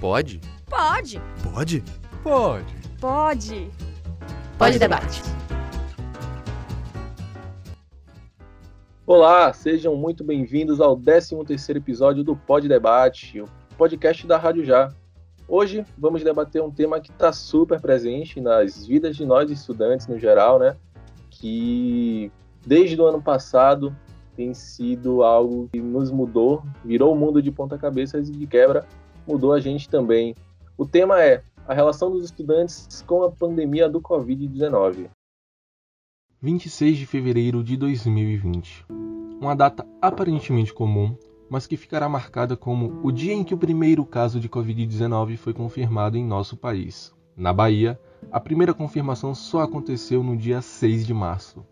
Pode? Pode. Pode? Pode. Pode. Pode debate. Olá, sejam muito bem-vindos ao 13º episódio do Pod Debate, o podcast da Rádio Já. Hoje vamos debater um tema que está super presente nas vidas de nós estudantes no geral, né? Que desde o ano passado tem sido algo que nos mudou, virou o mundo de ponta cabeça e de quebra mudou a gente também. O tema é a relação dos estudantes com a pandemia do Covid-19. 26 de fevereiro de 2020. Uma data aparentemente comum, mas que ficará marcada como o dia em que o primeiro caso de Covid-19 foi confirmado em nosso país. Na Bahia, a primeira confirmação só aconteceu no dia 6 de março.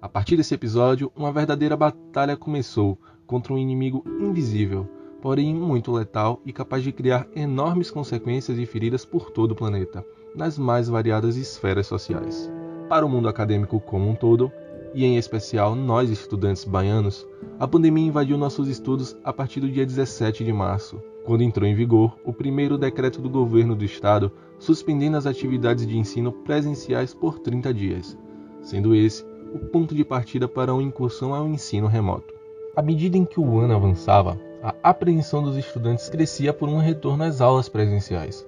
A partir desse episódio, uma verdadeira batalha começou contra um inimigo invisível, porém muito letal e capaz de criar enormes consequências e feridas por todo o planeta, nas mais variadas esferas sociais. Para o mundo acadêmico como um todo, e em especial nós estudantes baianos, a pandemia invadiu nossos estudos a partir do dia 17 de março, quando entrou em vigor o primeiro decreto do governo do estado suspendendo as atividades de ensino presenciais por 30 dias, sendo esse o ponto de partida para uma incursão ao ensino remoto. À medida em que o ano avançava, a apreensão dos estudantes crescia por um retorno às aulas presenciais,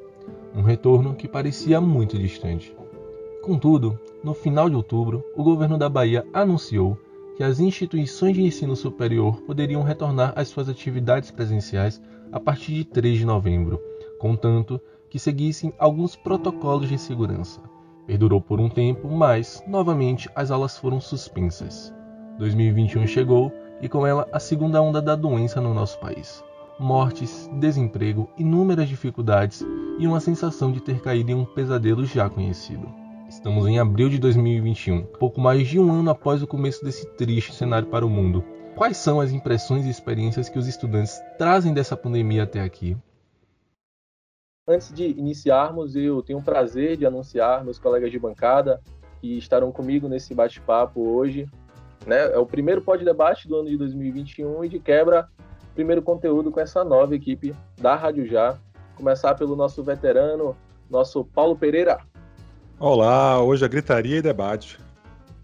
um retorno que parecia muito distante. Contudo, no final de outubro, o governo da Bahia anunciou que as instituições de ensino superior poderiam retornar às suas atividades presenciais a partir de 3 de novembro, contanto que seguissem alguns protocolos de segurança. Perdurou por um tempo, mas, novamente, as aulas foram suspensas. 2021 chegou e com ela a segunda onda da doença no nosso país. Mortes, desemprego, inúmeras dificuldades e uma sensação de ter caído em um pesadelo já conhecido. Estamos em abril de 2021, pouco mais de um ano após o começo desse triste cenário para o mundo. Quais são as impressões e experiências que os estudantes trazem dessa pandemia até aqui? Antes de iniciarmos, eu tenho o prazer de anunciar meus colegas de bancada que estarão comigo nesse bate-papo hoje. Né? É o primeiro pod debate do ano de 2021 e de quebra, primeiro conteúdo com essa nova equipe da Rádio Já. Começar pelo nosso veterano, nosso Paulo Pereira. Olá, hoje é gritaria e debate.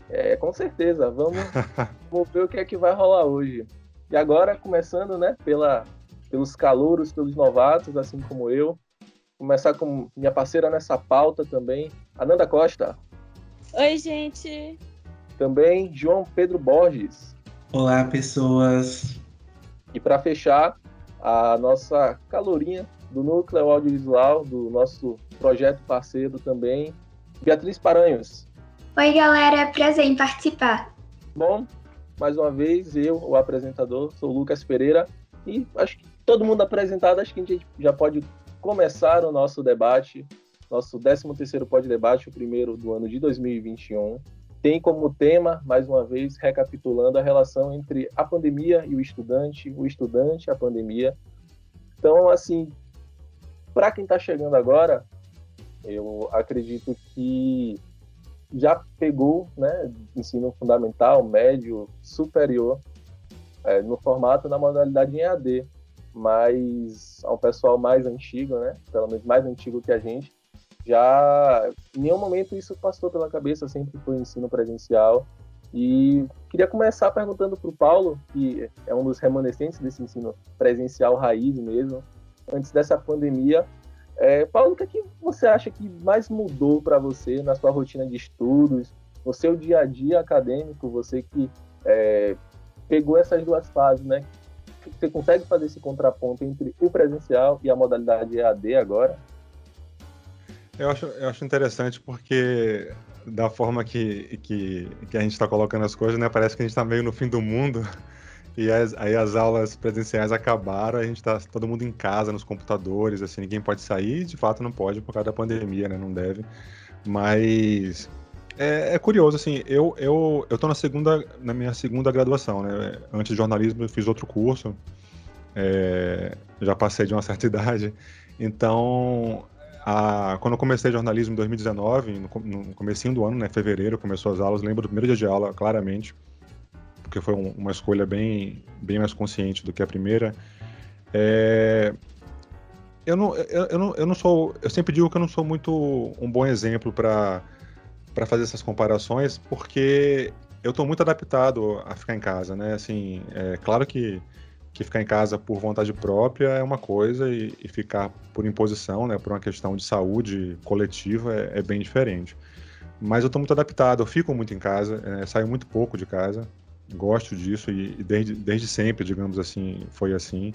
É, com certeza. Vamos, vamos ver o que é que vai rolar hoje. E agora, começando, né, pela, pelos calouros, pelos novatos, assim como eu, começar com minha parceira nessa pauta também, Ananda Costa. Oi, gente. Também João Pedro Borges. Olá, pessoas. E para fechar, a nossa calorinha do núcleo audiovisual, do nosso projeto parceiro também, Beatriz Paranhos. Oi, galera, prazer em participar. Bom, mais uma vez, eu, o apresentador, sou Lucas Pereira, e acho que todo mundo apresentado, acho que a gente já pode começar o nosso debate, nosso 13º Pod Debate, o primeiro do ano de 2021. Tem como tema, mais uma vez, recapitulando a relação entre a pandemia e o estudante, o estudante a pandemia. Então, assim, para quem está chegando agora, eu acredito que já pegou né, ensino fundamental, médio, superior, é, no formato na modalidade em EAD mas ao pessoal mais antigo, né? Pelo menos mais antigo que a gente, já em nenhum momento isso passou pela cabeça, sempre foi ensino presencial. E queria começar perguntando para o Paulo, que é um dos remanescentes desse ensino presencial raiz mesmo, antes dessa pandemia. É, Paulo, o que, é que você acha que mais mudou para você na sua rotina de estudos, no seu dia a dia acadêmico, você que é, pegou essas duas fases, né? você consegue fazer esse contraponto entre o presencial e a modalidade EAD agora? Eu acho, eu acho interessante porque da forma que, que, que a gente está colocando as coisas, né, parece que a gente está meio no fim do mundo. E as, aí as aulas presenciais acabaram, a gente está todo mundo em casa, nos computadores, assim, ninguém pode sair, de fato não pode por causa da pandemia, né, não deve, mas é, é, curioso, assim, eu, eu, eu tô na segunda, na minha segunda graduação, né? Antes de jornalismo eu fiz outro curso, é, já passei de uma certa idade, então a, quando eu comecei jornalismo em 2019, no, no comecinho do ano, né, fevereiro, começou as aulas, lembro do primeiro dia de aula claramente, porque foi um, uma escolha bem, bem mais consciente do que a primeira. É, eu não, eu, eu, não, eu não sou. Eu sempre digo que eu não sou muito um bom exemplo para fazer essas comparações, porque eu estou muito adaptado a ficar em casa, né? Assim, é claro que, que ficar em casa por vontade própria é uma coisa e, e ficar por imposição, né? Por uma questão de saúde coletiva é, é bem diferente. Mas eu estou muito adaptado, eu fico muito em casa, é, saio muito pouco de casa, gosto disso e, e desde, desde sempre, digamos assim, foi assim.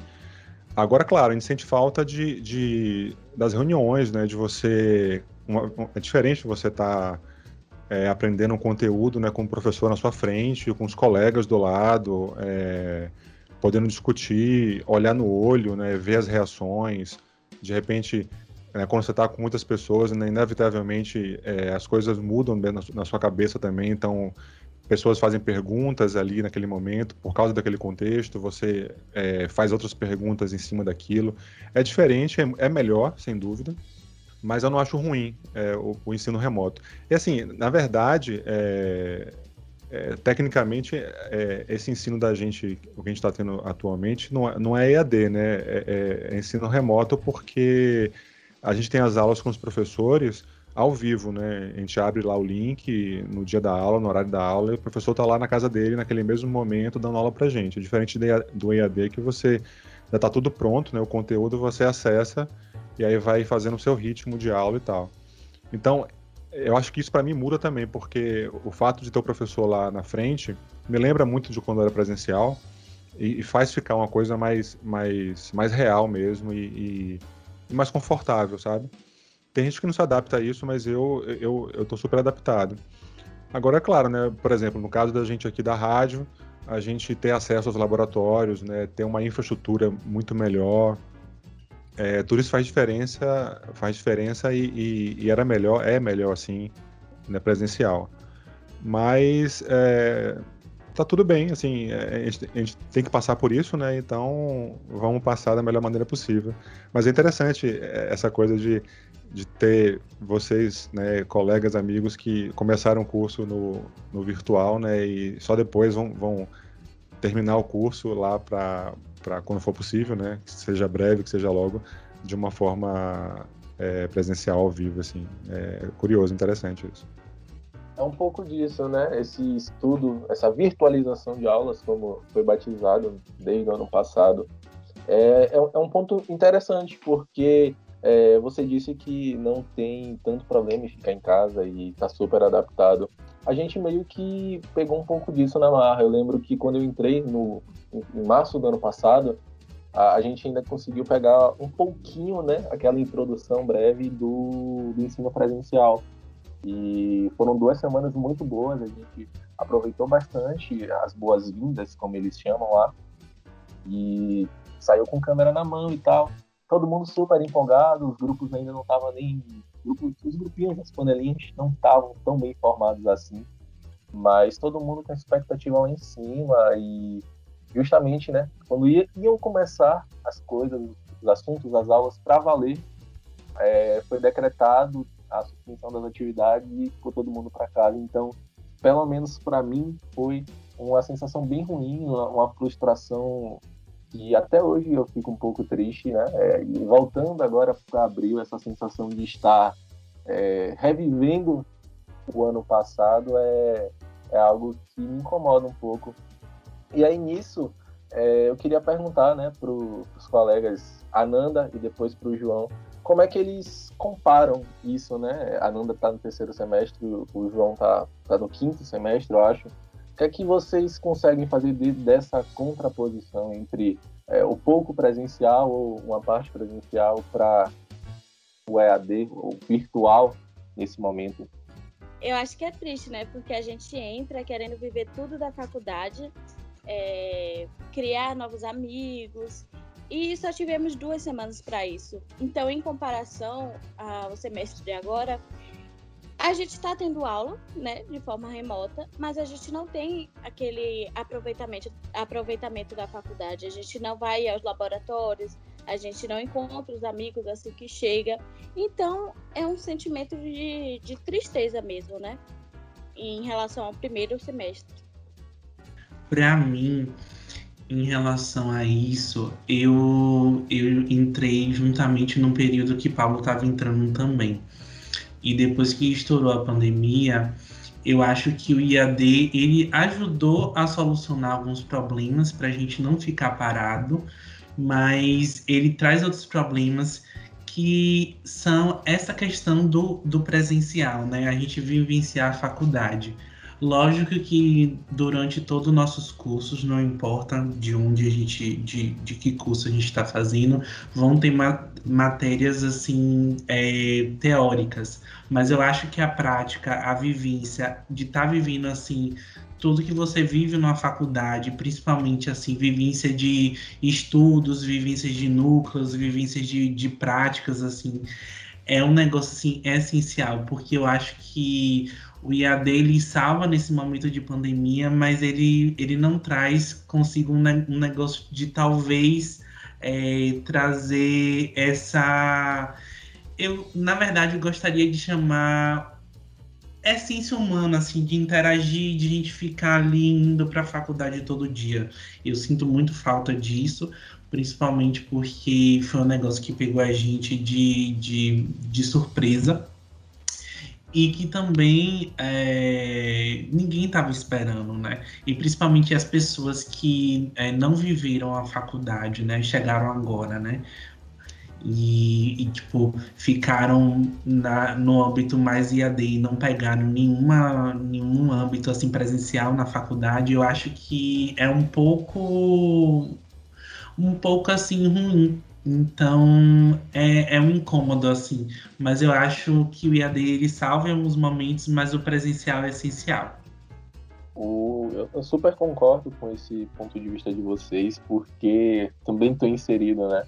Agora, claro, a gente sente falta de, de das reuniões, né? De você. Uma, é diferente você estar tá, é, aprendendo um conteúdo né, com o professor na sua frente, com os colegas do lado, é, podendo discutir, olhar no olho, né, ver as reações. De repente, né, quando você está com muitas pessoas, né, inevitavelmente é, as coisas mudam na, sua cabeça também. Então, pessoas fazem perguntas ali naquele momento por causa daquele contexto, você é, faz outras perguntas em cima daquilo. É diferente, é, é melhor, sem dúvida, mas eu não acho ruim é, o, o, ensino remoto. E assim, na verdade, é, é, tecnicamente, é, esse ensino da gente, o que a gente está tendo atualmente, não, é, não é EAD, né? É, ensino remoto porque a gente tem as aulas com os professores ao vivo, né? A gente abre lá o link no dia da aula, no horário da aula, e o professor está lá na casa dele naquele mesmo momento dando aula para gente. Diferente do EAD que você já está tudo pronto, né? O conteúdo você acessa e aí vai fazendo o seu ritmo de aula e tal. Então, eu acho que isso para mim muda também, porque o fato de ter o professor lá na frente me lembra muito de quando era presencial e, e faz ficar uma coisa mais, mais, mais real mesmo e, e, e mais confortável, sabe? Tem gente que não se adapta a isso, mas eu, eu, eu tô super adaptado. Agora, é claro, né? Por exemplo, no caso da gente aqui da rádio, a gente ter acesso aos laboratórios, né? Ter uma infraestrutura muito melhor. É, tudo isso faz diferença, faz diferença e, e, e, era melhor, é melhor assim, né, presencial. Mas é, tá tudo bem, assim, é, a gente, a gente, tem que passar por isso, né? Então vamos passar da melhor maneira possível. Mas é interessante é, essa coisa de de ter vocês, né, colegas, amigos que começaram o curso no, no virtual, né, e só depois vão, vão terminar o curso lá para quando for possível, né, que seja breve, que seja logo, de uma forma é, presencial, ao vivo, assim. É curioso, interessante isso. É um pouco disso, né? Esse estudo, essa virtualização de aulas, como foi batizado desde o ano passado, é, é, é um ponto interessante, porque é, você disse que não tem tanto problema em ficar em casa e está super adaptado. A gente meio que pegou um pouco disso na marra. Eu lembro que quando eu entrei no, em março do ano passado, a, a gente ainda conseguiu pegar um pouquinho, né, aquela introdução breve do, do ensino presencial. E foram duas semanas muito boas, a gente aproveitou bastante as boas-vindas, como eles chamam lá, e saiu com câmera na mão e tal todo mundo super empolgado, os grupos ainda não estavam nem. os grupinhos, as panelinhas não estavam tão bem formados assim, mas todo mundo com a expectativa lá em cima e justamente, né, quando ia, iam começar as coisas, os assuntos, as aulas para valer, é, foi decretado a suspensão das atividades e ficou todo mundo para casa. Então, pelo menos para mim, foi uma sensação bem ruim, uma, uma frustração e até hoje eu fico um pouco triste, né? É, e voltando agora para abril, essa sensação de estar é, revivendo o ano passado é, é algo que me incomoda um pouco. E aí nisso, é, eu queria perguntar né, para os colegas Ananda e depois para o João, como é que eles comparam isso, né? A Ananda está no terceiro semestre, o João está tá no quinto semestre, eu acho. O que é que vocês conseguem fazer de, dessa contraposição entre é, o pouco presencial ou uma parte presencial para o EAD ou virtual nesse momento? Eu acho que é triste, né? Porque a gente entra querendo viver tudo da faculdade, é, criar novos amigos, e só tivemos duas semanas para isso. Então, em comparação ao semestre de agora, a gente está tendo aula, né, de forma remota, mas a gente não tem aquele aproveitamento, aproveitamento da faculdade. A gente não vai aos laboratórios, a gente não encontra os amigos assim que chega. Então, é um sentimento de, de tristeza mesmo, né, em relação ao primeiro semestre. Para mim, em relação a isso, eu, eu entrei juntamente num período que Paulo estava entrando também. E depois que estourou a pandemia, eu acho que o IAD ele ajudou a solucionar alguns problemas para a gente não ficar parado, mas ele traz outros problemas que são essa questão do, do presencial, né? A gente vivenciar a faculdade. Lógico que durante todos os nossos cursos, não importa de onde a gente, de, de que curso a gente está fazendo, vão ter ma matérias assim é, teóricas. Mas eu acho que a prática, a vivência de estar tá vivendo assim tudo que você vive numa faculdade, principalmente assim, vivência de estudos, vivências de núcleos, vivências de, de práticas, assim, é um negócio assim essencial, porque eu acho que o IAD ele salva nesse momento de pandemia, mas ele, ele não traz consigo um, um negócio de talvez é, trazer essa. Eu, na verdade, gostaria de chamar essência humana, assim, de interagir, de gente ficar ali indo para a faculdade todo dia. Eu sinto muito falta disso, principalmente porque foi um negócio que pegou a gente de, de, de surpresa e que também é, ninguém estava esperando, né? E principalmente as pessoas que é, não viveram a faculdade, né? Chegaram agora, né? E, e tipo, ficaram na, no âmbito mais IAD e não pegaram nenhuma, nenhum âmbito assim presencial na faculdade, eu acho que é um pouco um pouco assim ruim então é, é um incômodo, assim. Mas eu acho que o IAD ele salva em alguns momentos, mas o presencial é essencial. O, eu super concordo com esse ponto de vista de vocês, porque também estou inserido, né?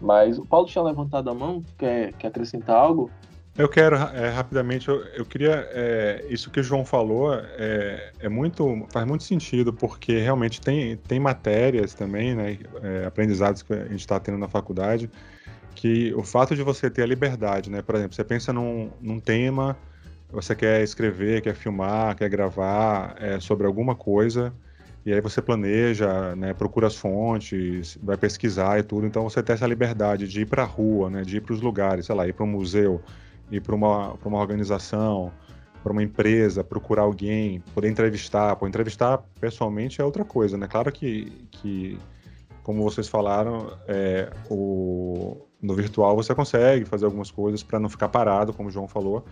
Mas o Paulo tinha levantado a mão, quer, quer acrescentar algo? Eu quero, é, rapidamente, eu, eu queria. É, isso que o João falou é, é, muito, faz muito sentido, porque realmente tem, tem matérias também, né, é, aprendizados que a gente está tendo na faculdade, que o fato de você ter a liberdade, né, por exemplo, você pensa num, num tema, você quer escrever, quer filmar, quer gravar é, sobre alguma coisa, e aí você planeja, né, procura as fontes, vai pesquisar e tudo, então você tem essa liberdade de ir para a rua, né, de ir para os lugares, sei lá, ir para um museu ir para uma, uma organização, para uma empresa, procurar alguém, poder entrevistar. Pô, entrevistar pessoalmente é outra coisa, né? Claro que, que como vocês falaram, é, o, no virtual você consegue fazer algumas coisas para não ficar parado, como o João falou,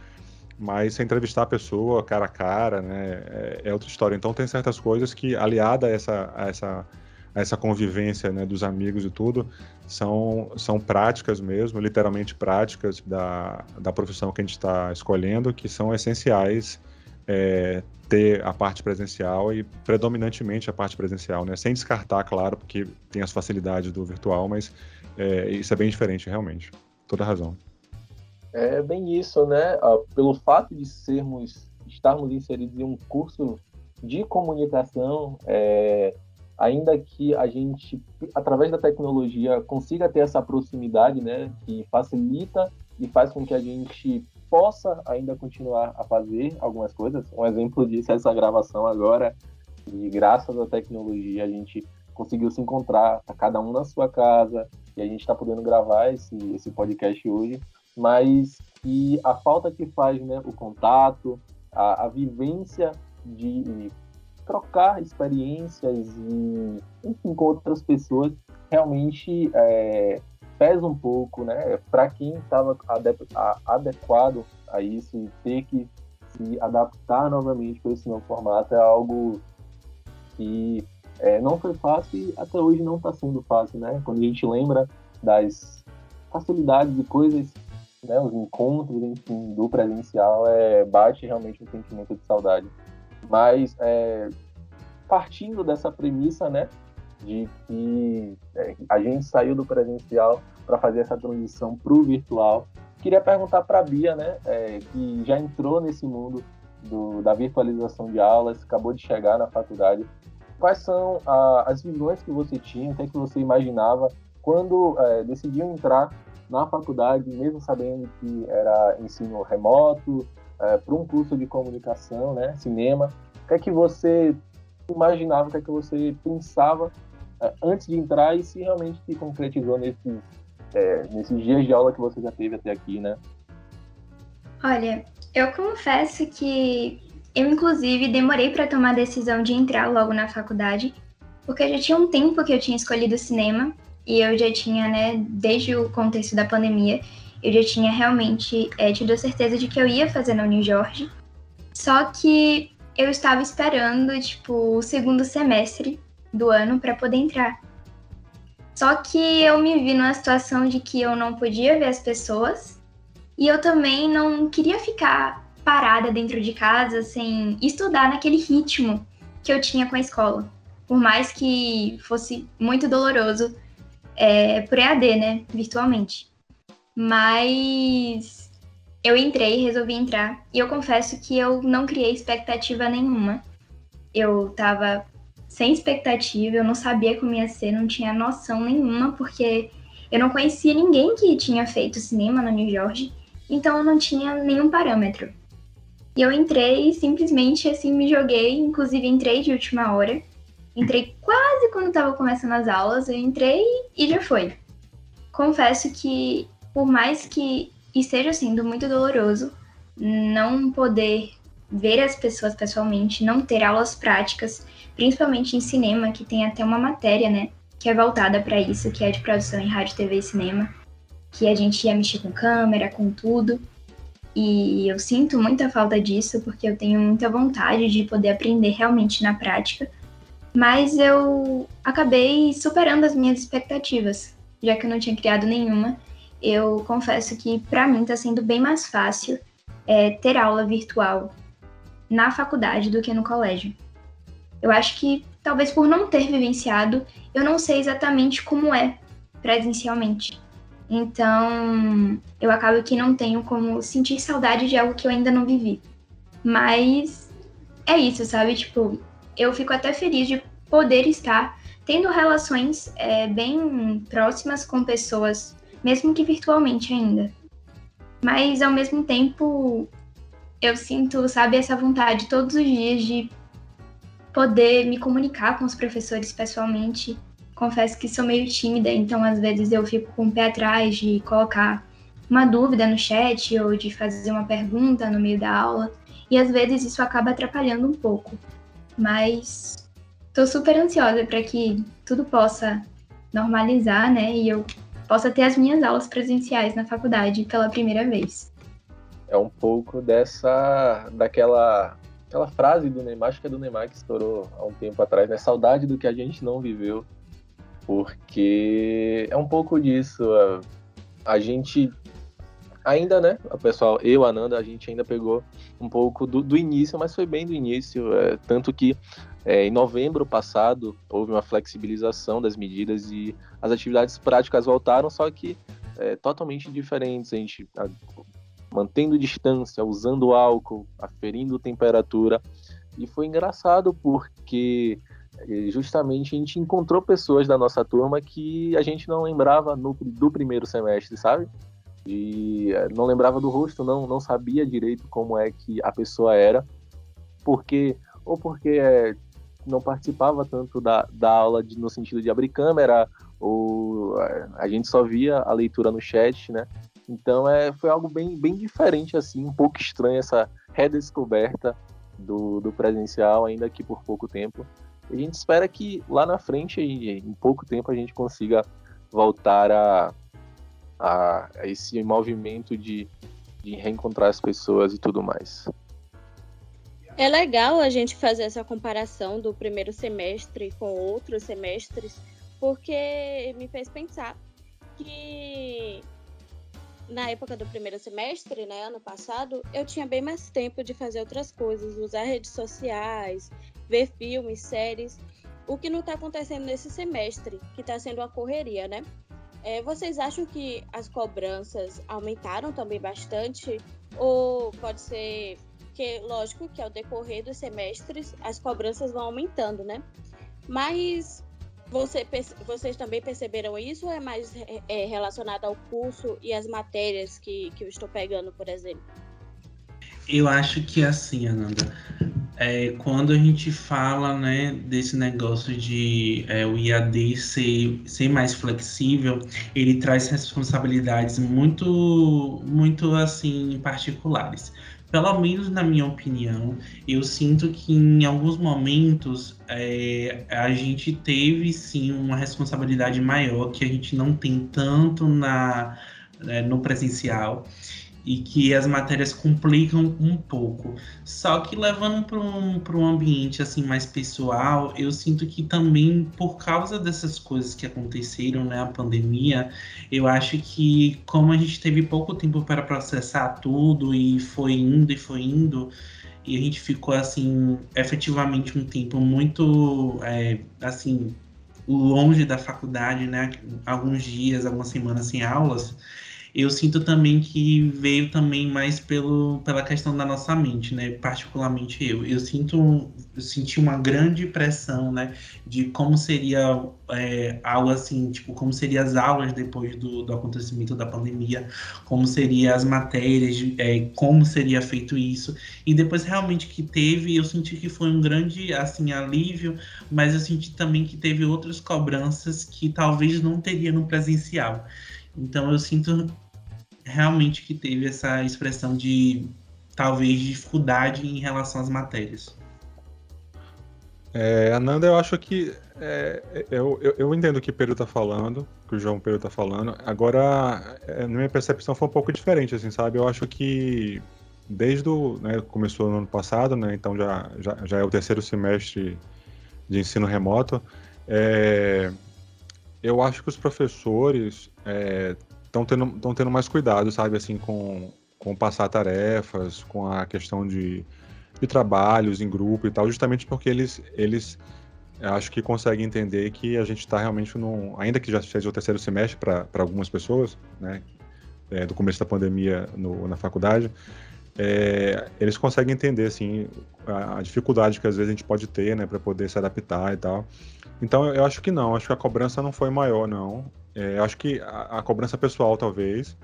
mas se entrevistar a pessoa cara a cara, né, é, é, outra história. Então tem certas coisas que, aliada a essa, a essa essa convivência né, dos amigos e tudo, são, são práticas mesmo, literalmente práticas da, da profissão que a gente está escolhendo, que são essenciais é, ter a parte presencial e predominantemente a parte presencial, né? Sem descartar, claro, porque tem as facilidades do virtual, mas é, isso é bem diferente, realmente. Toda razão. É bem isso, né? Ah, pelo fato de sermos, estarmos inseridos em um curso de comunicação, é, ainda que a gente, através da tecnologia, consiga ter essa proximidade, né, que facilita e faz com que a gente possa ainda continuar a fazer algumas coisas. Um exemplo disso é essa gravação agora, e graças à tecnologia a gente conseguiu se encontrar, tá cada um na sua casa, e a gente está podendo gravar esse, esse podcast hoje, mas que a falta que faz né, o contato, a, a vivência de trocar experiências e, enfim, com outras pessoas realmente é, pesa um pouco, né? Para quem estava adequado a isso e ter que se adaptar novamente para esse novo formato é algo que é, não foi fácil e até hoje não está sendo fácil, né? Quando a gente lembra das facilidades e coisas, né, os encontros, enfim, do presencial, é, bate realmente um sentimento de saudade. Mas é, partindo dessa premissa, né, de que é, a gente saiu do presencial para fazer essa transição para o virtual, queria perguntar para a Bia, né, é, que já entrou nesse mundo do, da virtualização de aulas, acabou de chegar na faculdade, quais são a, as visões que você tinha, o que, é que você imaginava quando é, decidiu entrar na faculdade, mesmo sabendo que era ensino remoto, é, para um curso de comunicação, né, cinema. O que é que você imaginava, o que é que você pensava é, antes de entrar e se realmente se concretizou nesses, é, nesses dias de aula que você já teve até aqui, né? Olha, eu confesso que eu, inclusive, demorei para tomar a decisão de entrar logo na faculdade, porque já tinha um tempo que eu tinha escolhido cinema e eu já tinha, né, desde o contexto da pandemia, eu já tinha realmente é, tido a certeza de que eu ia fazer na Uni Jorge. Só que eu estava esperando, tipo, o segundo semestre do ano para poder entrar. Só que eu me vi numa situação de que eu não podia ver as pessoas e eu também não queria ficar parada dentro de casa sem estudar naquele ritmo que eu tinha com a escola. Por mais que fosse muito doloroso é, por EAD, né? Virtualmente. Mas eu entrei, resolvi entrar. E eu confesso que eu não criei expectativa nenhuma. Eu tava sem expectativa, eu não sabia como ia ser, não tinha noção nenhuma, porque eu não conhecia ninguém que tinha feito cinema no New York, então eu não tinha nenhum parâmetro. E eu entrei simplesmente assim me joguei, inclusive entrei de última hora. Entrei quase quando estava começando as aulas, eu entrei e já foi. Confesso que por mais que esteja sendo muito doloroso não poder ver as pessoas pessoalmente, não ter aulas práticas, principalmente em cinema, que tem até uma matéria, né, que é voltada para isso, que é de produção em rádio, TV e cinema, que a gente ia mexer com câmera, com tudo. E eu sinto muita falta disso, porque eu tenho muita vontade de poder aprender realmente na prática. Mas eu acabei superando as minhas expectativas, já que eu não tinha criado nenhuma eu confesso que para mim está sendo bem mais fácil é, ter aula virtual na faculdade do que no colégio. Eu acho que talvez por não ter vivenciado, eu não sei exatamente como é presencialmente. Então, eu acabo que não tenho como sentir saudade de algo que eu ainda não vivi. Mas é isso, sabe? Tipo, eu fico até feliz de poder estar tendo relações é, bem próximas com pessoas mesmo que virtualmente ainda. Mas ao mesmo tempo, eu sinto, sabe, essa vontade todos os dias de poder me comunicar com os professores pessoalmente. Confesso que sou meio tímida, então às vezes eu fico com o pé atrás de colocar uma dúvida no chat ou de fazer uma pergunta no meio da aula, e às vezes isso acaba atrapalhando um pouco. Mas tô super ansiosa para que tudo possa normalizar, né? E eu possa ter as minhas aulas presenciais na faculdade pela primeira vez. É um pouco dessa daquela aquela frase do Neymar, acho que é do Neymar que estourou há um tempo atrás, né? Saudade do que a gente não viveu, porque é um pouco disso. A, gente ainda, né? Pessoal, eu, a Nanda, a gente ainda pegou um pouco do, do início, mas foi bem do início, é, tanto que é, em novembro passado, houve uma flexibilização das medidas e as atividades práticas voltaram, só que é, totalmente diferentes. A gente tá mantendo distância, usando álcool, aferindo temperatura. E foi engraçado porque é, justamente a gente encontrou pessoas da nossa turma que a gente não lembrava no, do primeiro semestre, sabe? E é, não lembrava do rosto, não, não sabia direito como é que a pessoa era, porque ou porque é, não participava tanto da, da aula de, no sentido de abrir câmera, ou é, a gente só via a leitura no chat, né? Então é, foi algo bem, bem diferente, assim, um pouco estranho essa redescoberta do, do presencial, ainda que por pouco tempo. A gente espera que lá na frente, em pouco tempo, a gente consiga voltar a, a, a esse movimento de, de reencontrar as pessoas e tudo mais. É legal a gente fazer essa comparação do primeiro semestre com outros semestres, porque me fez pensar que na época do primeiro semestre, né, ano passado, eu tinha bem mais tempo de fazer outras coisas, usar redes sociais, ver filmes, séries, o que não está acontecendo nesse semestre, que está sendo uma correria, né? É, vocês acham que as cobranças aumentaram também bastante? Ou pode ser porque lógico que ao decorrer dos semestres as cobranças vão aumentando, né? Mas você, vocês também perceberam isso ou é mais é, relacionado ao curso e às matérias que, que eu estou pegando, por exemplo? Eu acho que é assim, Ananda. É, quando a gente fala né, desse negócio de é, o IAD ser, ser mais flexível, ele traz responsabilidades muito, muito assim particulares. Pelo menos na minha opinião, eu sinto que em alguns momentos é, a gente teve sim uma responsabilidade maior que a gente não tem tanto na, é, no presencial e que as matérias complicam um pouco. Só que levando para um, um ambiente assim mais pessoal, eu sinto que também por causa dessas coisas que aconteceram, né, a pandemia, eu acho que como a gente teve pouco tempo para processar tudo e foi indo e foi indo, e a gente ficou assim efetivamente um tempo muito é, assim longe da faculdade, né, alguns dias, algumas semanas sem aulas eu sinto também que veio também mais pelo, pela questão da nossa mente, né? Particularmente eu. Eu sinto eu senti uma grande pressão, né? De como seria é, algo assim, tipo, como seriam as aulas depois do, do acontecimento da pandemia, como seriam as matérias, é, como seria feito isso. E depois realmente que teve, eu senti que foi um grande, assim, alívio, mas eu senti também que teve outras cobranças que talvez não teria no presencial. Então eu sinto realmente que teve essa expressão de talvez dificuldade em relação às matérias. É, Ananda, eu acho que é, eu, eu, eu, entendo o que o Pedro está falando, que o João Pedro está falando. Agora, é, na minha percepção foi um pouco diferente, assim, sabe? Eu acho que desde o, né, começou no ano passado, né? Então já, já, já é o terceiro semestre de ensino remoto. É, eu acho que os professores estão tendo, tendo mais cuidado, sabe, assim, com, com passar tarefas, com a questão de, de trabalhos em grupo e tal, justamente porque eles, eles acho que conseguem entender que a gente está realmente num, ainda que já seja o terceiro semestre para algumas pessoas, né, é, do começo da pandemia no, na faculdade, é, eles conseguem entender assim a, a, dificuldade que às vezes a gente pode ter, né, para poder se adaptar e tal. Então eu acho que não, acho que a cobrança não foi maior, não. É, acho que a, a, cobrança pessoal, talvez,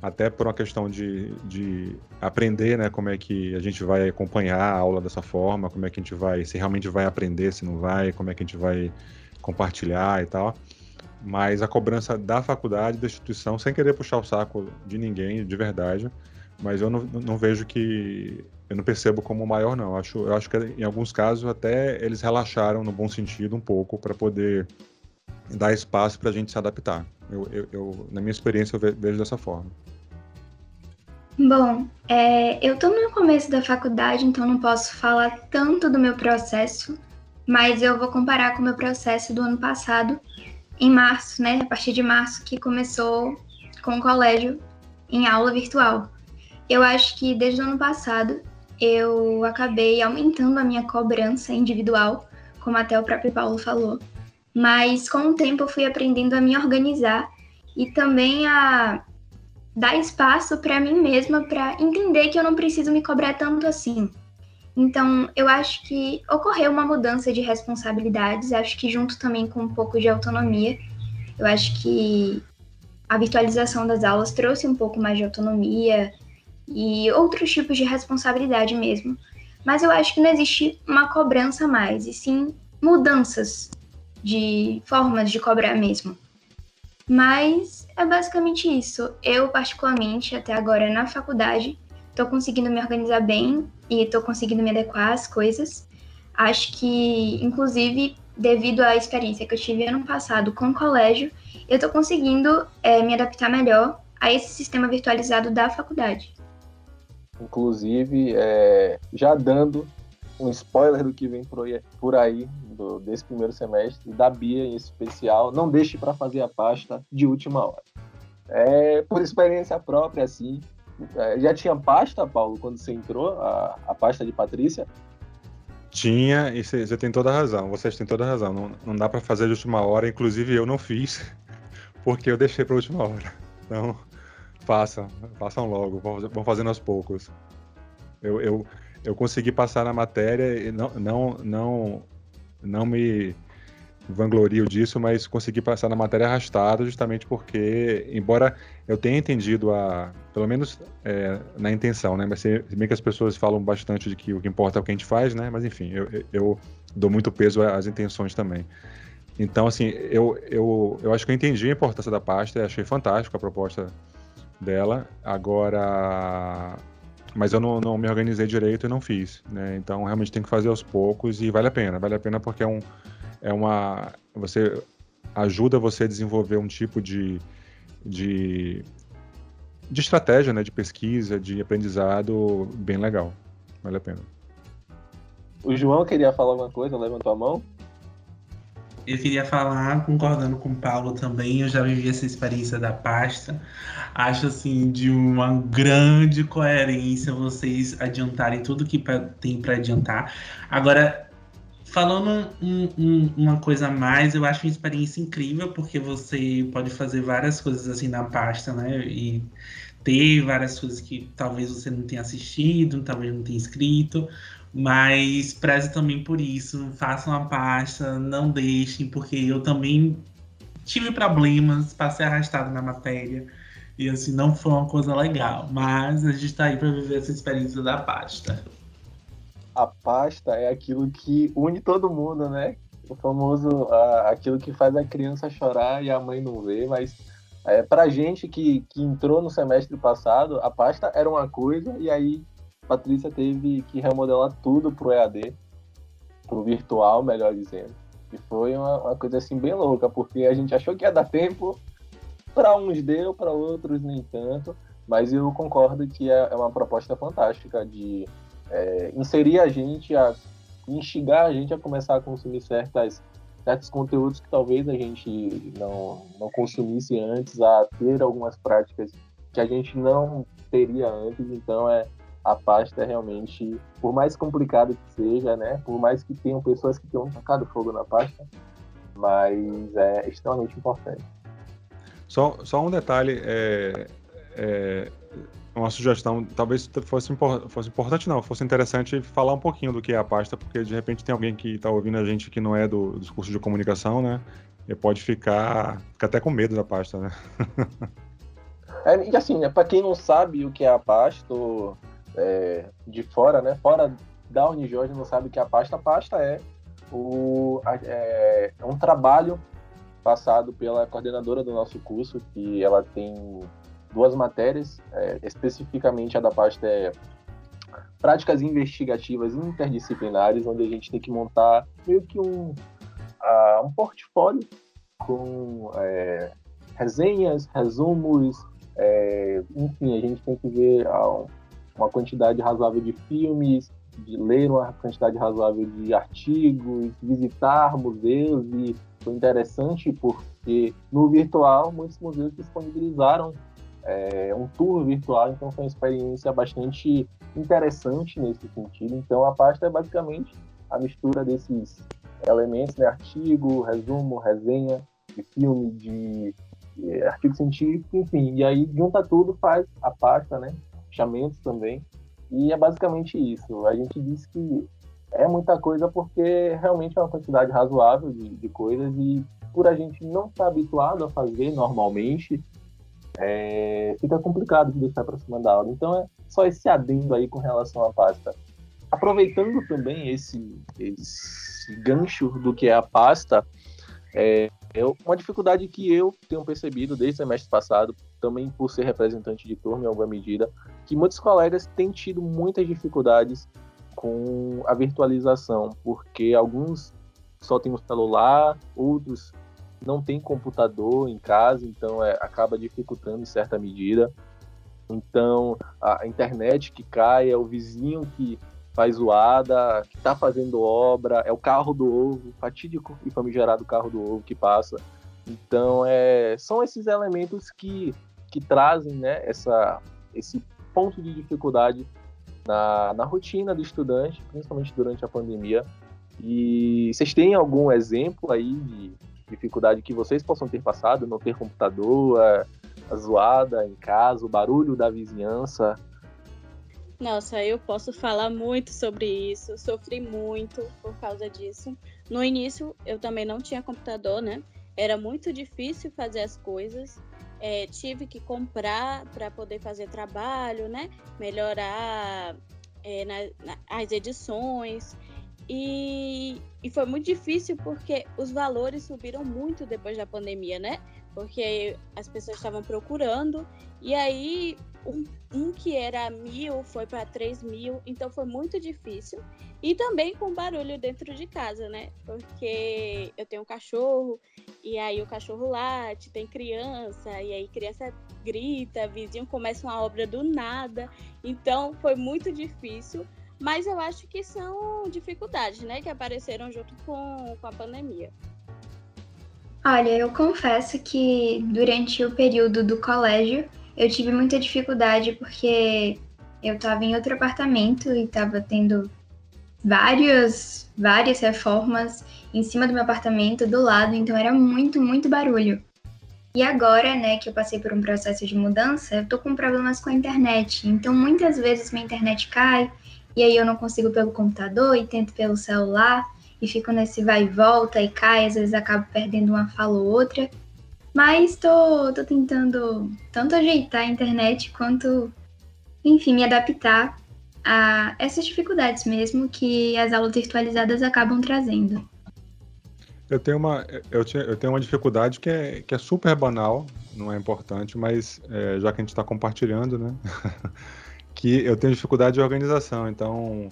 até por uma questão de, de aprender, né, como é que a gente vai acompanhar a aula dessa forma, como é que a gente vai, se realmente vai aprender, se não vai, como é que a gente vai compartilhar e tal. Mas a cobrança da faculdade, da instituição, sem querer puxar o saco de ninguém, de verdade, mas eu não, não vejo que eu não percebo como maior não. Eu acho, eu acho que em alguns casos até eles relaxaram no bom sentido um pouco para poder dar espaço para a gente se adaptar. Eu, eu, eu, na minha experiência eu vejo dessa forma. Bom, é, eu estou no começo da faculdade, então não posso falar tanto do meu processo, mas eu vou comparar com o meu processo do ano passado, em março, né? A partir de março, que começou com o colégio em aula virtual. Eu acho que desde o ano passado eu acabei aumentando a minha cobrança individual, como até o próprio Paulo falou. Mas com o tempo eu fui aprendendo a me organizar e também a dar espaço para mim mesma para entender que eu não preciso me cobrar tanto assim. Então, eu acho que ocorreu uma mudança de responsabilidades, acho que junto também com um pouco de autonomia. Eu acho que a virtualização das aulas trouxe um pouco mais de autonomia, e outros tipos de responsabilidade mesmo. Mas eu acho que não existe uma cobrança mais, e sim mudanças de formas de cobrar mesmo. Mas é basicamente isso. Eu, particularmente, até agora na faculdade, estou conseguindo me organizar bem e estou conseguindo me adequar às coisas. Acho que, inclusive, devido à experiência que eu tive ano passado com o colégio, eu estou conseguindo é, me adaptar melhor a esse sistema virtualizado da faculdade. Inclusive, é, já dando um spoiler do que vem por aí, do, desse primeiro semestre, da Bia em especial, não deixe para fazer a pasta de última hora. É, por experiência própria, assim. É, já tinha pasta, Paulo, quando você entrou, a, a pasta de Patrícia? Tinha, e você tem toda a razão, vocês têm toda a razão. Não, não dá para fazer de última hora, inclusive eu não fiz, porque eu deixei para última hora. Então, Façam, façam logo, vão fazendo aos poucos. Eu, eu, eu consegui passar na matéria e não, não, não, não me vanglorio disso, mas consegui passar na matéria arrastado justamente porque, embora eu tenha entendido a, pelo menos é, na intenção, né, mas se, bem que as pessoas falam bastante de que o que importa é o que a gente faz, né, mas enfim, eu, eu dou muito peso às intenções também. Então, assim, eu, eu, eu acho que eu entendi a importância da pasta, achei fantástico a proposta dela. Agora, mas eu não, não, me organizei direito e não fiz, né? Então realmente tem que fazer aos poucos e vale a pena, vale a pena porque é um é uma você ajuda você a desenvolver um tipo de de, de estratégia, né, de pesquisa, de aprendizado bem legal, vale a pena. O João queria falar alguma coisa, levantou a mão. Eu queria falar, concordando com o Paulo também, eu já vivi essa experiência da pasta. Acho assim de uma grande coerência vocês adiantarem tudo que tem para adiantar. Agora, falando um, um, uma coisa a mais, eu acho uma experiência incrível, porque você pode fazer várias coisas assim na pasta, né? E ter várias coisas que talvez você não tenha assistido, talvez não tenha escrito, mas preze também por isso, façam a pasta, não deixem, porque eu também tive problemas, passei arrastado na matéria. E assim, não foi uma coisa legal. Mas a gente está aí para viver essa experiência da pasta. A pasta é aquilo que une todo mundo, né? O famoso aquilo que faz a criança chorar e a mãe não vê, mas é, pra gente que, que entrou no semestre passado, a pasta era uma coisa e aí Patrícia teve que remodelar tudo pro EAD, pro virtual, melhor dizendo. E foi uma, uma coisa assim bem louca, porque a gente achou que ia dar tempo, para uns deu, para outros nem tanto. Mas eu concordo que é, é uma proposta fantástica de é, inserir a gente, a instigar a gente a começar a consumir certas, certos conteúdos que talvez a gente não, não consumisse antes, a ter algumas práticas que a gente não teria antes. Então é, a pasta é realmente, por mais complicado que seja, né? Por mais que tenham pessoas que tenham tocado fogo na pasta, mas é extremamente importante. Só, só um detalhe, é, é, uma sugestão, talvez fosse, fosse importante não, fosse interessante falar um pouquinho do que é a pasta, porque de repente tem alguém que está ouvindo a gente que não é do, dos cursos de comunicação, né? E pode ficar, ficar até com medo da pasta, né? é, e assim, né, para quem não sabe o que é a pasta, é, de fora, né? Fora da Unijorge não sabe que é a pasta. A pasta é, o, é, é um trabalho passado pela coordenadora do nosso curso, que ela tem duas matérias, é, especificamente a da pasta é práticas investigativas interdisciplinares, onde a gente tem que montar meio que um, uh, um portfólio com é, resenhas, resumos, é, enfim, a gente tem que ver uh, uma quantidade razoável de filmes, de ler uma quantidade razoável de artigos, visitar museus e foi interessante porque no virtual muitos museus disponibilizaram é, um tour virtual, então foi uma experiência bastante interessante nesse sentido. Então a pasta é basicamente a mistura desses elementos, né? artigo, resumo, resenha de filme, de, de artigo científico, enfim, e aí junta tudo, faz a pasta, né? Fechamentos também. E é basicamente isso. A gente diz que é muita coisa porque realmente é uma quantidade razoável de, de coisas e por a gente não estar habituado a fazer normalmente, é, fica complicado de deixar para cima da aula. Então é só esse adendo aí com relação à pasta. Aproveitando também esse, esse gancho do que é a pasta, é, é uma dificuldade que eu tenho percebido desde o semestre passado, também por ser representante de turma em alguma medida, que muitos colegas têm tido muitas dificuldades com a virtualização, porque alguns só têm um celular, outros não têm computador em casa, então é, acaba dificultando em certa medida. Então, a internet que cai, é o vizinho que faz zoada, que está fazendo obra, é o carro do ovo, fatídico e famigerado carro do ovo que passa. Então, é, são esses elementos que, que trazem né, essa, esse ponto de dificuldade na, na rotina do estudante, principalmente durante a pandemia. E vocês têm algum exemplo aí de dificuldade que vocês possam ter passado? Não ter computador, a, a zoada em casa, o barulho da vizinhança? Nossa, eu posso falar muito sobre isso. Sofri muito por causa disso. No início, eu também não tinha computador, né? Era muito difícil fazer as coisas. É, tive que comprar para poder fazer trabalho, né? Melhorar é, na, na, as edições. E, e foi muito difícil porque os valores subiram muito depois da pandemia, né? Porque as pessoas estavam procurando. E aí, um, um que era mil foi para três mil. Então foi muito difícil. E também com barulho dentro de casa, né? Porque eu tenho um cachorro. E aí o cachorro late, tem criança. E aí criança grita, vizinho começa uma obra do nada. Então foi muito difícil. Mas eu acho que são dificuldades, né, que apareceram junto com, com a pandemia. Olha, eu confesso que durante o período do colégio eu tive muita dificuldade porque eu estava em outro apartamento e estava tendo várias, várias reformas em cima do meu apartamento, do lado, então era muito, muito barulho. E agora, né, que eu passei por um processo de mudança, eu tô com problemas com a internet. Então, muitas vezes minha internet cai, e aí eu não consigo pelo computador e tento pelo celular e fico nesse vai e volta e cai, às vezes acabo perdendo uma fala ou outra. Mas tô, tô tentando tanto ajeitar a internet quanto, enfim, me adaptar a essas dificuldades mesmo que as aulas virtualizadas acabam trazendo. Eu tenho uma, eu, tinha, eu tenho uma dificuldade que é, que é super banal, não é importante, mas é, já que a gente está compartilhando, né? que eu tenho dificuldade de organização. Então,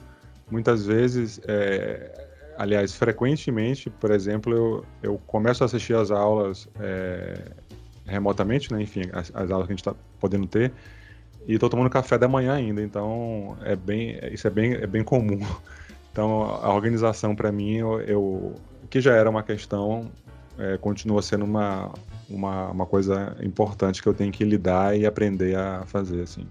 muitas vezes, é, aliás, frequentemente, por exemplo, eu, eu começo a assistir as aulas é, remotamente, né? Enfim, as, as, aulas que a gente está podendo ter, e estou tomando café da manhã ainda. Então, é bem, isso é bem, é bem comum. Então, a organização para mim, eu, eu, que já era uma questão, é, continua sendo uma, uma, uma coisa importante que eu tenho que lidar e aprender a fazer, assim.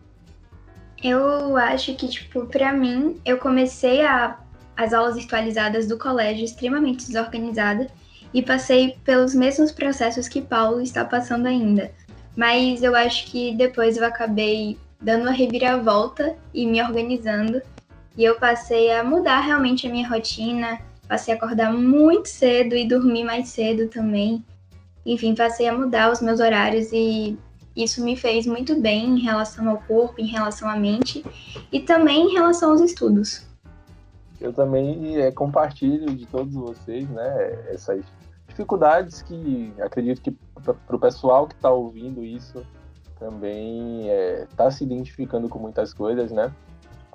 Eu acho que, tipo, para mim, eu comecei a, as aulas virtualizadas do colégio extremamente desorganizada e passei pelos mesmos processos que Paulo está passando ainda. Mas eu acho que depois eu acabei dando uma reviravolta e me organizando. E eu passei a mudar realmente a minha rotina, passei a acordar muito cedo e dormir mais cedo também. Enfim, passei a mudar os meus horários e isso me fez muito bem em relação ao corpo, em relação à mente e também em relação aos estudos. Eu também é, compartilho de todos vocês, né, essas dificuldades que acredito que para o pessoal que está ouvindo isso também está é, se identificando com muitas coisas, né?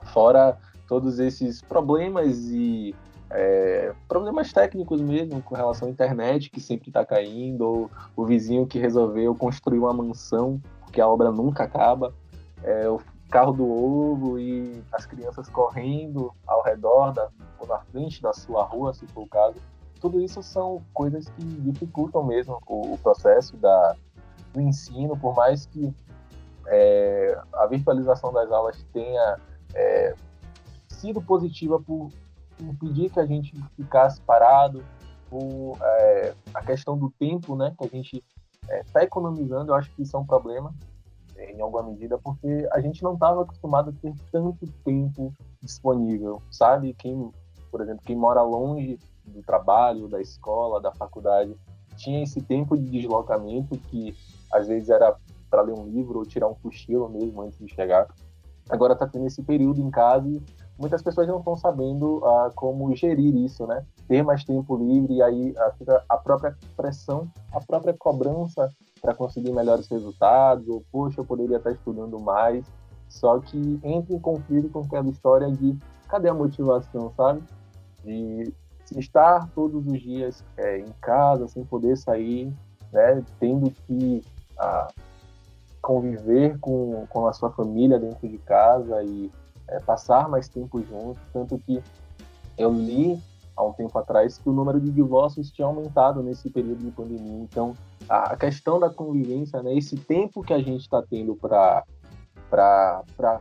Fora todos esses problemas e é, problemas técnicos mesmo com relação à internet que sempre está caindo, ou o vizinho que resolveu construir uma mansão porque a obra nunca acaba, é, o carro do ovo e as crianças correndo ao redor da, ou na frente da sua rua, se for o caso. Tudo isso são coisas que dificultam mesmo o, o processo da, do ensino, por mais que é, a virtualização das aulas tenha é, sido positiva por impedir que a gente ficasse parado, ou é, a questão do tempo, né, que a gente está é, economizando, eu acho que isso é um problema em alguma medida, porque a gente não estava acostumado a ter tanto tempo disponível, sabe? Quem, por exemplo, quem mora longe do trabalho, da escola, da faculdade, tinha esse tempo de deslocamento que às vezes era para ler um livro ou tirar um cochilo mesmo antes de chegar. Agora está tendo esse período em casa e muitas pessoas não estão sabendo uh, como gerir isso, né? Ter mais tempo livre e aí uh, a própria pressão, a própria cobrança para conseguir melhores resultados, ou poxa, eu poderia estar estudando mais. Só que entra em conflito com aquela história de cadê a motivação, sabe? De estar todos os dias é, em casa, sem poder sair, né? Tendo que uh, conviver com, com a sua família dentro de casa e é, passar mais tempo juntos, tanto que eu li há um tempo atrás que o número de divórcios tinha aumentado nesse período de pandemia. Então, a questão da convivência, né, esse tempo que a gente está tendo para para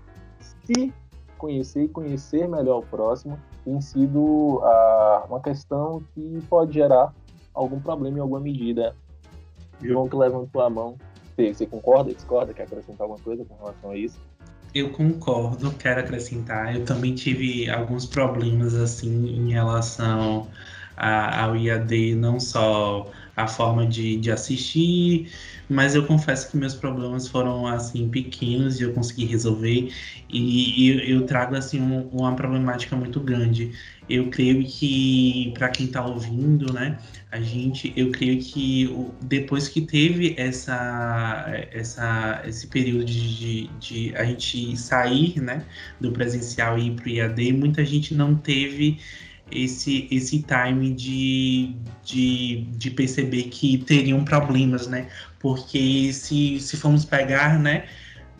se conhecer e conhecer melhor o próximo tem sido uma questão que pode gerar algum problema em alguma medida. João que levantou a mão, você, você concorda, discorda, quer acrescentar alguma coisa com relação a isso? Eu concordo, quero acrescentar. Eu também tive alguns problemas assim em relação a, ao IAD, não só a forma de, de assistir, mas eu confesso que meus problemas foram assim pequenos e eu consegui resolver e, e eu trago assim um, uma problemática muito grande. Eu creio que para quem está ouvindo, né, a gente, eu creio que depois que teve essa, essa esse período de, de, de a gente sair, né, do presencial e ir para o IAD, muita gente não teve esse, esse time de, de, de perceber que teriam problemas, né? Porque se, se formos pegar, né?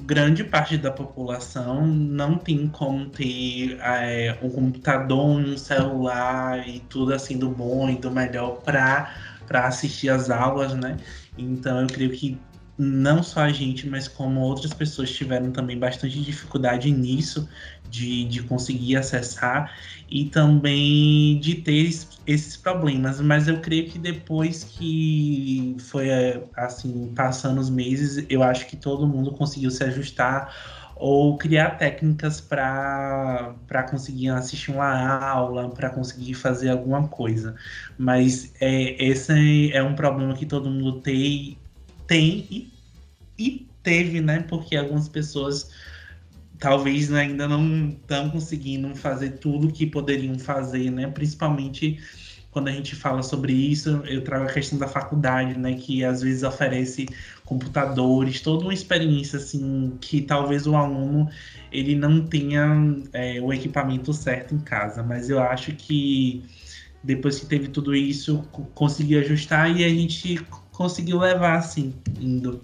grande parte da população não tem como ter é, um computador, um celular e tudo assim do bom e do melhor para assistir as aulas, né? Então eu creio que não só a gente, mas como outras pessoas tiveram também bastante dificuldade nisso, de, de conseguir acessar e também de ter esses problemas. Mas eu creio que depois que foi assim, passando os meses, eu acho que todo mundo conseguiu se ajustar ou criar técnicas para conseguir assistir uma aula, para conseguir fazer alguma coisa. Mas é, esse é um problema que todo mundo tem, tem e, e teve, né? Porque algumas pessoas talvez ainda não estão conseguindo fazer tudo que poderiam fazer, né? Principalmente quando a gente fala sobre isso, eu trago a questão da faculdade, né? Que às vezes oferece computadores, toda uma experiência assim que talvez o aluno ele não tenha é, o equipamento certo em casa, mas eu acho que depois que teve tudo isso, conseguiu ajustar e a gente conseguiu levar assim, indo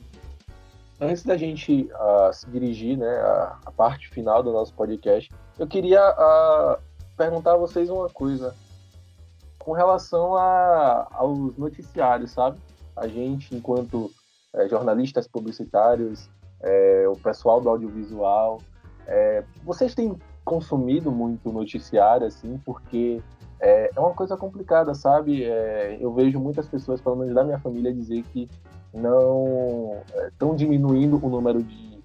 antes da gente uh, se dirigir né, à, à, parte final do nosso podcast, eu queria uh, perguntar a vocês uma coisa com relação a, aos noticiários, sabe? A gente, enquanto é, jornalistas publicitários, é, o pessoal do audiovisual, é, vocês têm consumido muito noticiário, assim, porque é, é uma coisa complicada, sabe? É, eu vejo muitas pessoas, pelo menos da minha família, dizer que não estão é, diminuindo o número de,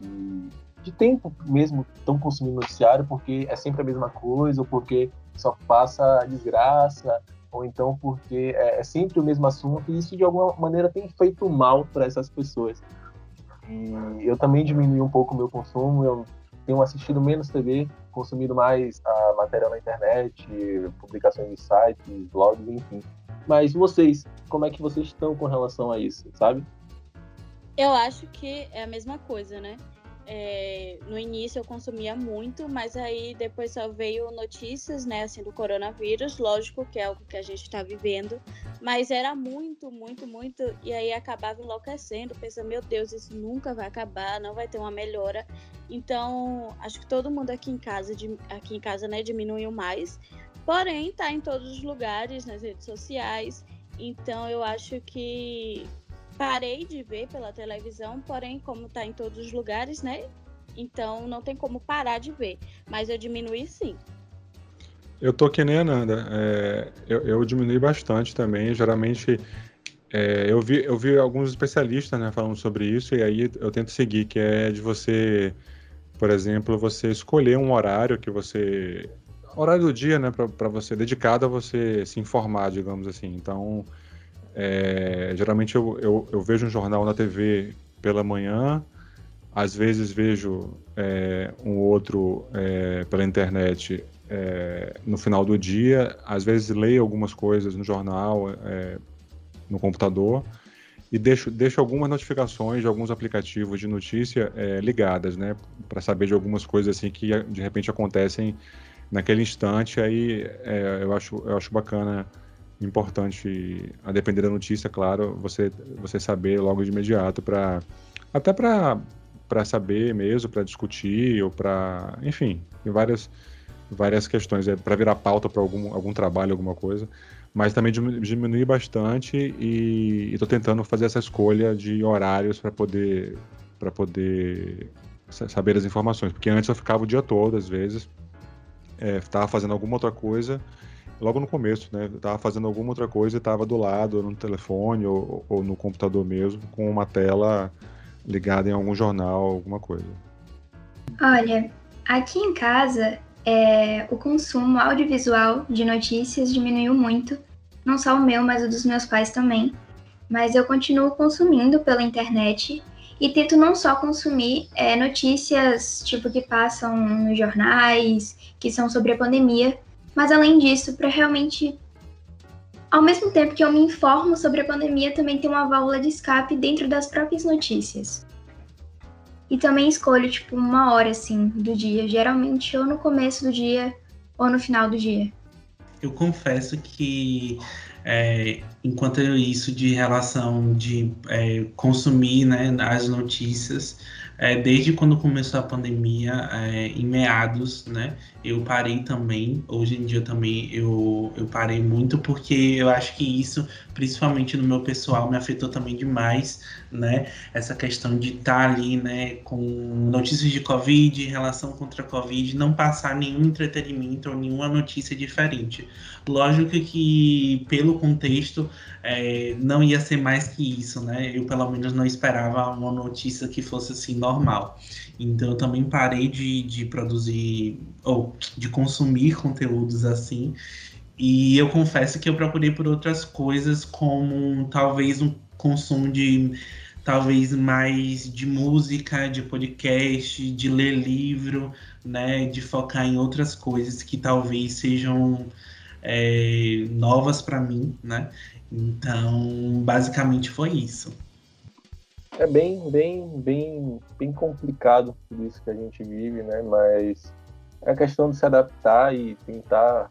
de, de, tempo mesmo estão consumindo noticiário porque é sempre a mesma coisa ou porque só passa desgraça ou então porque é, é sempre o mesmo assunto e isso de alguma maneira tem feito mal para essas pessoas e eu também diminui um pouco o meu consumo eu tenho assistido menos TV consumido mais a matéria na internet publicações de sites blogs enfim mas vocês, como é que vocês estão com relação a isso, sabe? Eu acho que é a mesma coisa, né? É, no início eu consumia muito, mas aí depois só veio notícias, né, assim, do coronavírus, lógico que é algo que a gente está vivendo, mas era muito, muito, muito, e aí acabava enlouquecendo, pensando, meu Deus, isso nunca vai acabar, não vai ter uma melhora. Então, acho que todo mundo aqui em casa, aqui em casa, né, diminuiu mais, Porém, tá em todos os lugares, nas redes sociais. Então eu acho que parei de ver pela televisão, porém, como tá em todos os lugares, né? Então não tem como parar de ver. Mas eu diminui sim. Eu tô que nem a Nanda. É, eu, eu diminui bastante também. Geralmente é, eu, vi, eu vi alguns especialistas né, falando sobre isso, e aí eu tento seguir, que é de você, por exemplo, você escolher um horário que você horário do dia, né, para você, dedicado a você se informar, digamos assim. Então, é, geralmente eu, eu, eu, vejo um jornal na TV pela manhã, às vezes vejo é, um outro é, pela internet é, no final do dia, às vezes leio algumas coisas no jornal, é, no computador, e deixo, deixo algumas notificações de alguns aplicativos de notícia é, ligadas, né, para saber de algumas coisas assim que de repente acontecem naquele instante, aí eu, acho, eu acho bacana, importante, a depender da notícia, claro, você, você saber logo de imediato, para até para saber mesmo, para discutir, ou para. Enfim, tem várias, várias questões, é, para virar pauta para algum, algum trabalho, alguma coisa. Mas também diminuir bastante e estou tentando fazer essa escolha de horários para poder para poder saber as informações, porque antes eu ficava o dia todo, às vezes, estava é, fazendo alguma outra coisa, logo no começo, né? Estava fazendo alguma outra coisa e estava do lado, no telefone ou, ou, no computador mesmo, com uma tela ligada em algum jornal, alguma coisa. Olha, aqui em casa é, o consumo audiovisual de notícias diminuiu muito, não só o meu, mas o dos meus pais também. Mas eu continuo consumindo pela internet e tento não só consumir é, notícias tipo que passam nos jornais, que são sobre a pandemia, mas além disso, para realmente, ao mesmo tempo que eu me informo sobre a pandemia, também ter uma válvula de escape dentro das próprias notícias. E também escolho, tipo, uma hora, assim, do dia. Geralmente ou no começo do dia ou no final do dia. Eu confesso que é, enquanto isso de relação de é, consumir né, as notícias, é, desde quando começou a pandemia, é, em meados, né, eu parei também. Hoje em dia também eu, eu parei muito porque eu acho que isso, principalmente no meu pessoal, me afetou também demais, né? Essa questão de estar tá ali, né, com notícias de Covid, relação contra a Covid, não passar nenhum entretenimento ou nenhuma notícia diferente. Lógico que, pelo contexto, é, não ia ser mais que isso, né? Eu, pelo menos, não esperava uma notícia que fosse assim normal. Então, eu também parei de, de produzir ou de consumir conteúdos assim. E eu confesso que eu procurei por outras coisas, como talvez um consumo de talvez mais de música, de podcast, de ler livro, né, de focar em outras coisas que talvez sejam é, novas para mim, né? Então, basicamente foi isso. É bem, bem, bem, bem complicado tudo isso que a gente vive, né? Mas é a questão de se adaptar e tentar,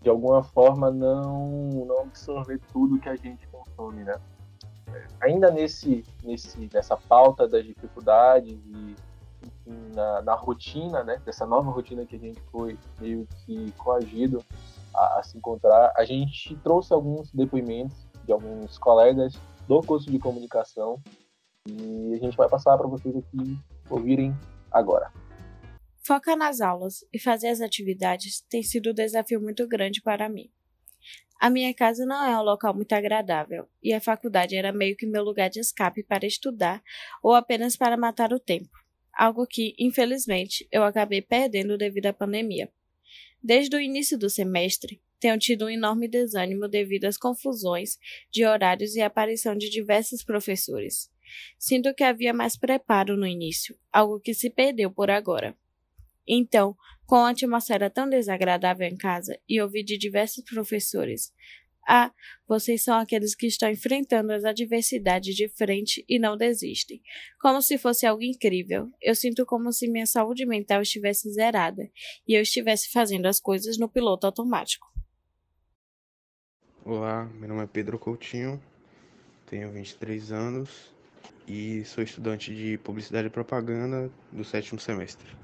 de alguma forma, não, não absorver tudo que a gente consome, né? Ainda nesse, nesse, nessa pauta das dificuldades e na, na rotina, né? Dessa nova rotina que a gente foi meio que coagido a, a se encontrar, a gente trouxe alguns depoimentos de alguns colegas do curso de comunicação e a gente vai passar para vocês aqui ouvirem agora. Focar nas aulas e fazer as atividades tem sido um desafio muito grande para mim. A minha casa não é um local muito agradável e a faculdade era meio que meu lugar de escape para estudar ou apenas para matar o tempo, algo que, infelizmente, eu acabei perdendo devido à pandemia. Desde o início do semestre, tenho tido um enorme desânimo devido às confusões de horários e aparição de diversos professores. Sinto que havia mais preparo no início, algo que se perdeu por agora. Então, com a atmosfera tão desagradável em casa e ouvi de diversos professores ah, vocês são aqueles que estão enfrentando as adversidades de frente e não desistem. Como se fosse algo incrível. Eu sinto como se minha saúde mental estivesse zerada e eu estivesse fazendo as coisas no piloto automático. Olá, meu nome é Pedro Coutinho, tenho 23 anos e sou estudante de Publicidade e Propaganda do sétimo semestre.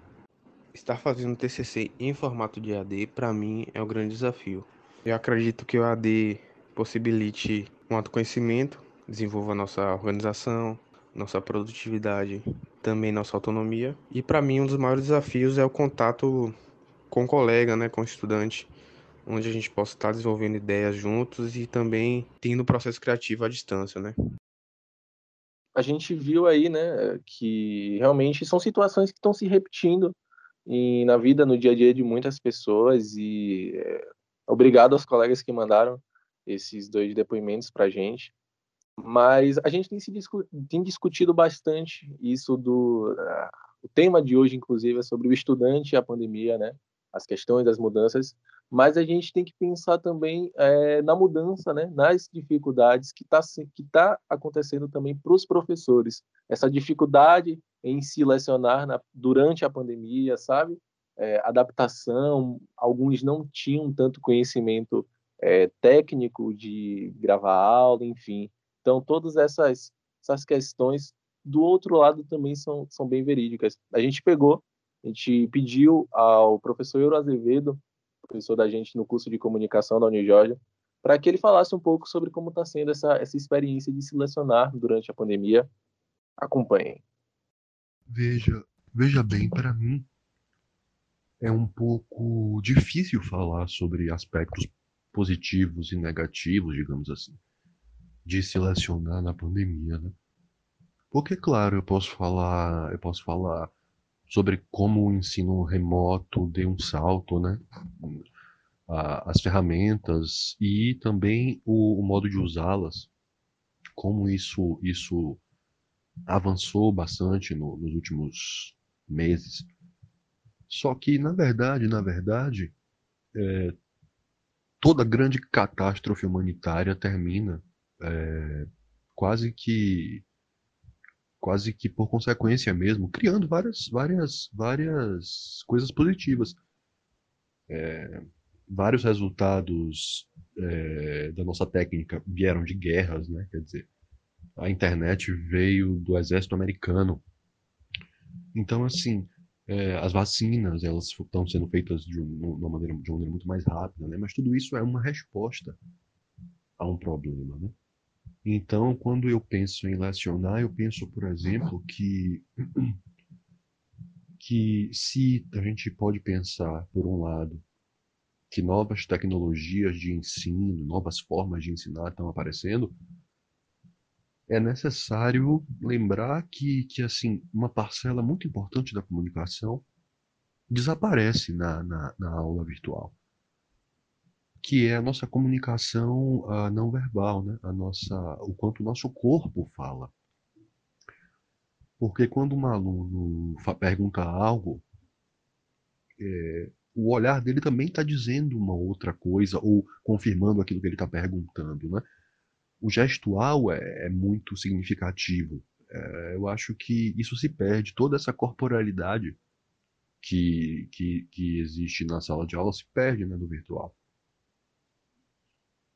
Estar fazendo TCC em formato de AD, para mim, é um grande desafio eu acredito que o AD possibilite um autoconhecimento, desenvolva nossa organização, nossa produtividade, também nossa autonomia. E para mim um dos maiores desafios é o contato com o colega, né, com o estudante, onde a gente possa estar desenvolvendo ideias juntos e também tendo processo criativo à distância, né? A gente viu aí, né, que realmente são situações que estão se repetindo e na vida, no dia a dia de muitas pessoas e é, Obrigado aos colegas que mandaram esses dois depoimentos para a gente. Mas a gente tem, se discu tem discutido bastante isso do. Uh, o tema de hoje, inclusive, é sobre o estudante e a pandemia, né? As questões das mudanças. Mas a gente tem que pensar também é, na mudança, né? Nas dificuldades que está que tá acontecendo também para os professores. Essa dificuldade em se lecionar na, durante a pandemia, sabe? é, adaptação, alguns não tinham tanto conhecimento é, técnico de gravar aula, enfim. Então, todas essas, essas questões, do outro lado, também são, são bem verídicas. A gente pegou, a gente pediu ao professor Euro Azevedo, professor da gente no curso de comunicação da Unijorge, para que ele falasse um pouco sobre como está sendo essa, essa experiência de se lecionar durante a pandemia. Acompanhem. Veja, veja bem, para mim, é um pouco difícil falar sobre aspectos positivos e negativos, digamos assim, de se lecionar na pandemia, né? Porque claro, eu posso falar, eu posso falar sobre como o ensino remoto deu um salto, né? as ferramentas e também o, o modo de usá-las, como isso, isso avançou bastante no, nos últimos meses. Só que, na verdade, na verdade, é, toda grande catástrofe humanitária termina é, quase que quase que por consequência mesmo, criando várias várias várias coisas positivas. É, vários resultados é, da nossa técnica vieram de guerras, né? Quer dizer, a internet veio do exército americano. Então, assim, é, as vacinas elas estão sendo feitas de, uma maneira, de uma maneira muito mais rápida, né? Mas tudo isso é uma resposta a um problema, né? Então, quando eu penso em lecionar, eu penso, por exemplo, que que se a gente pode pensar, por um lado, que novas tecnologias de ensino, novas formas de ensinar estão aparecendo, é necessário lembrar que, que assim, uma parcela muito importante da comunicação desaparece na, na, na aula virtual, que é a nossa comunicação uh, não verbal, né? a nossa, o quanto o nosso corpo fala. Porque quando um aluno pergunta algo, é, o olhar dele também está dizendo uma outra coisa ou confirmando aquilo que ele está perguntando, né? O gestual é, é muito significativo. É, eu acho que isso se perde, toda essa corporalidade que, que, que existe na sala de aula se perde né, no virtual.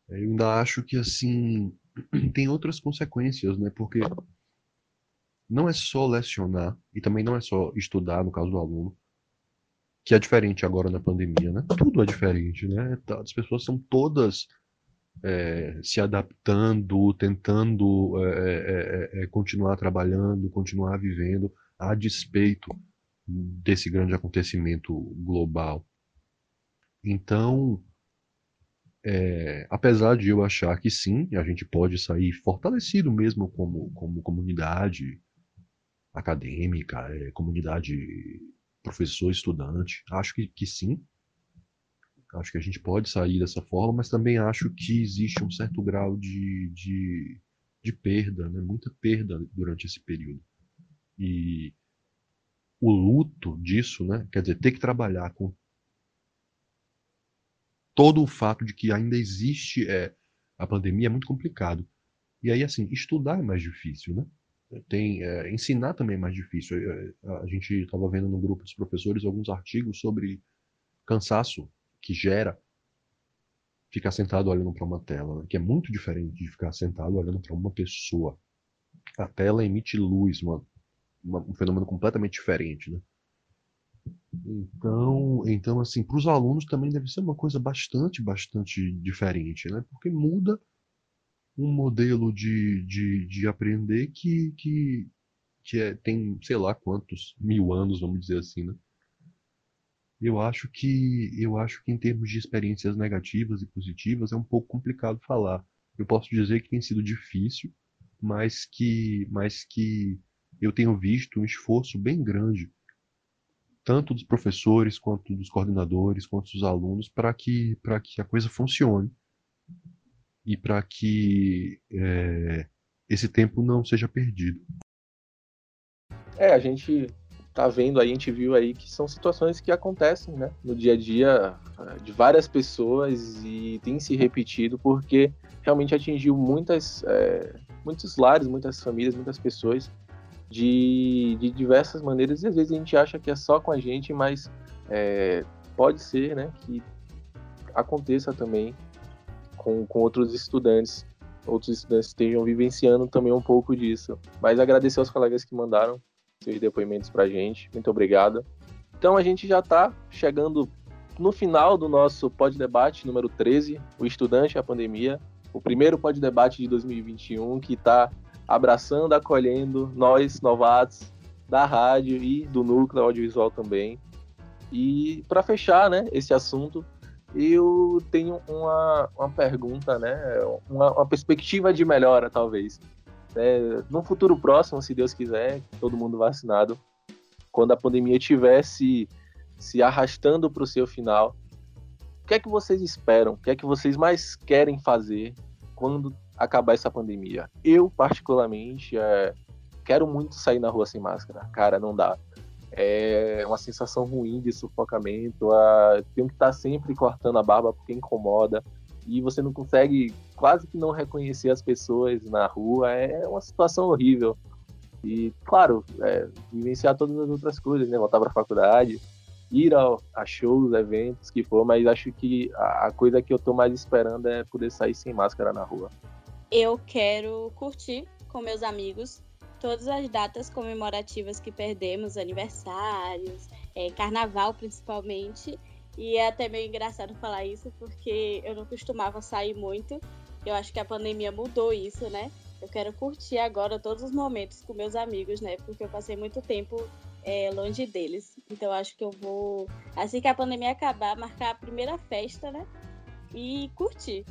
Eu ainda acho que assim tem outras consequências, né? Porque não é só lecionar e também não é só estudar no caso do aluno, que é diferente agora na pandemia, né? Tudo é diferente, né? Tá, as pessoas são todas é, se adaptando, tentando é é, é, é, continuar trabalhando, continuar vivendo, a despeito desse grande acontecimento global. Então, é, apesar de eu achar que sim, a gente pode sair fortalecido mesmo como, como comunidade acadêmica, comunidade professor, estudante, acho que, que sim, Acho que a gente pode sair dessa forma, mas também acho que existe um certo grau de, de, de perda, né? muita perda durante esse período. E o luto disso, né? quer dizer, ter que trabalhar com todo o fato de que ainda existe é, a pandemia é muito complicado. E aí, assim, estudar é mais difícil, né? Tem, é, ensinar também é mais difícil. É, a gente estava vendo no grupo dos professores alguns artigos sobre cansaço que gera ficar sentado olhando para uma tela, né? que é muito diferente de ficar sentado olhando para uma pessoa. A tela emite luz, uma, uma, um fenômeno completamente diferente, né? Então, então assim, para os alunos também deve ser uma coisa bastante, bastante diferente, né? Porque muda um modelo de, de, de aprender que, que, que é, tem, sei lá quantos mil anos, vamos dizer assim, né? Eu acho que eu acho que em termos de experiências negativas e positivas é um pouco complicado falar. Eu posso dizer que tem sido difícil, mas que mas que eu tenho visto um esforço bem grande tanto dos professores quanto dos coordenadores quanto dos alunos para que para que a coisa funcione e para que é, esse tempo não seja perdido. É, a gente tá vendo aí, a gente viu aí que são situações que acontecem, né, no dia a dia eh, de várias pessoas e tem se repetido porque realmente atingiu muitas, é, muitos lares, muitas famílias, muitas pessoas de, de diversas maneiras e às vezes a gente acha que é só com a gente, mas é, pode ser, né, que aconteça também com, com outros estudantes, outros estudantes estejam vivenciando também um pouco disso. Mas agradecer aos colegas que mandaram seus depoimentos para a gente. Muito obrigado. Então a gente já está chegando no final do nosso Pod Debate número 13, o estudante e a pandemia, o primeiro Pod Debate de 2021 que está abraçando, acolhendo nós novatos da rádio e do núcleo audiovisual também. E para fechar, né, esse assunto, eu tenho uma, uma pergunta, né, uma, uma perspectiva de melhora talvez. É, no futuro próximo, se Deus quiser, todo mundo vacinado, quando a pandemia tivesse se arrastando para o seu final, o que é que vocês esperam? O que é que vocês mais querem fazer quando acabar essa pandemia? Eu, particularmente, é, quero muito sair na rua sem máscara. Cara, não dá. É uma sensação ruim de sufocamento. A... Tenho que estar sempre cortando a barba porque incomoda. E você não consegue quase que não reconhecer as pessoas na rua. É uma situação horrível. E, claro, é, vivenciar todas as outras coisas, né? Voltar para a faculdade, ir ao, a shows, eventos, que for, mas acho que a, a coisa que eu tô mais esperando é poder sair sem máscara na rua. Eu quero curtir com meus amigos todas as datas comemorativas que perdemos, aniversários, é, carnaval principalmente. E é até meio engraçado falar isso, porque eu não costumava sair muito. Eu acho que a pandemia mudou isso, né? eu quero curtir agora todos os momentos com meus amigos, né? Porque eu passei muito tempo é, longe deles. Então acho que eu vou, assim que a pandemia acabar, marcar a primeira festa, né? E curtir.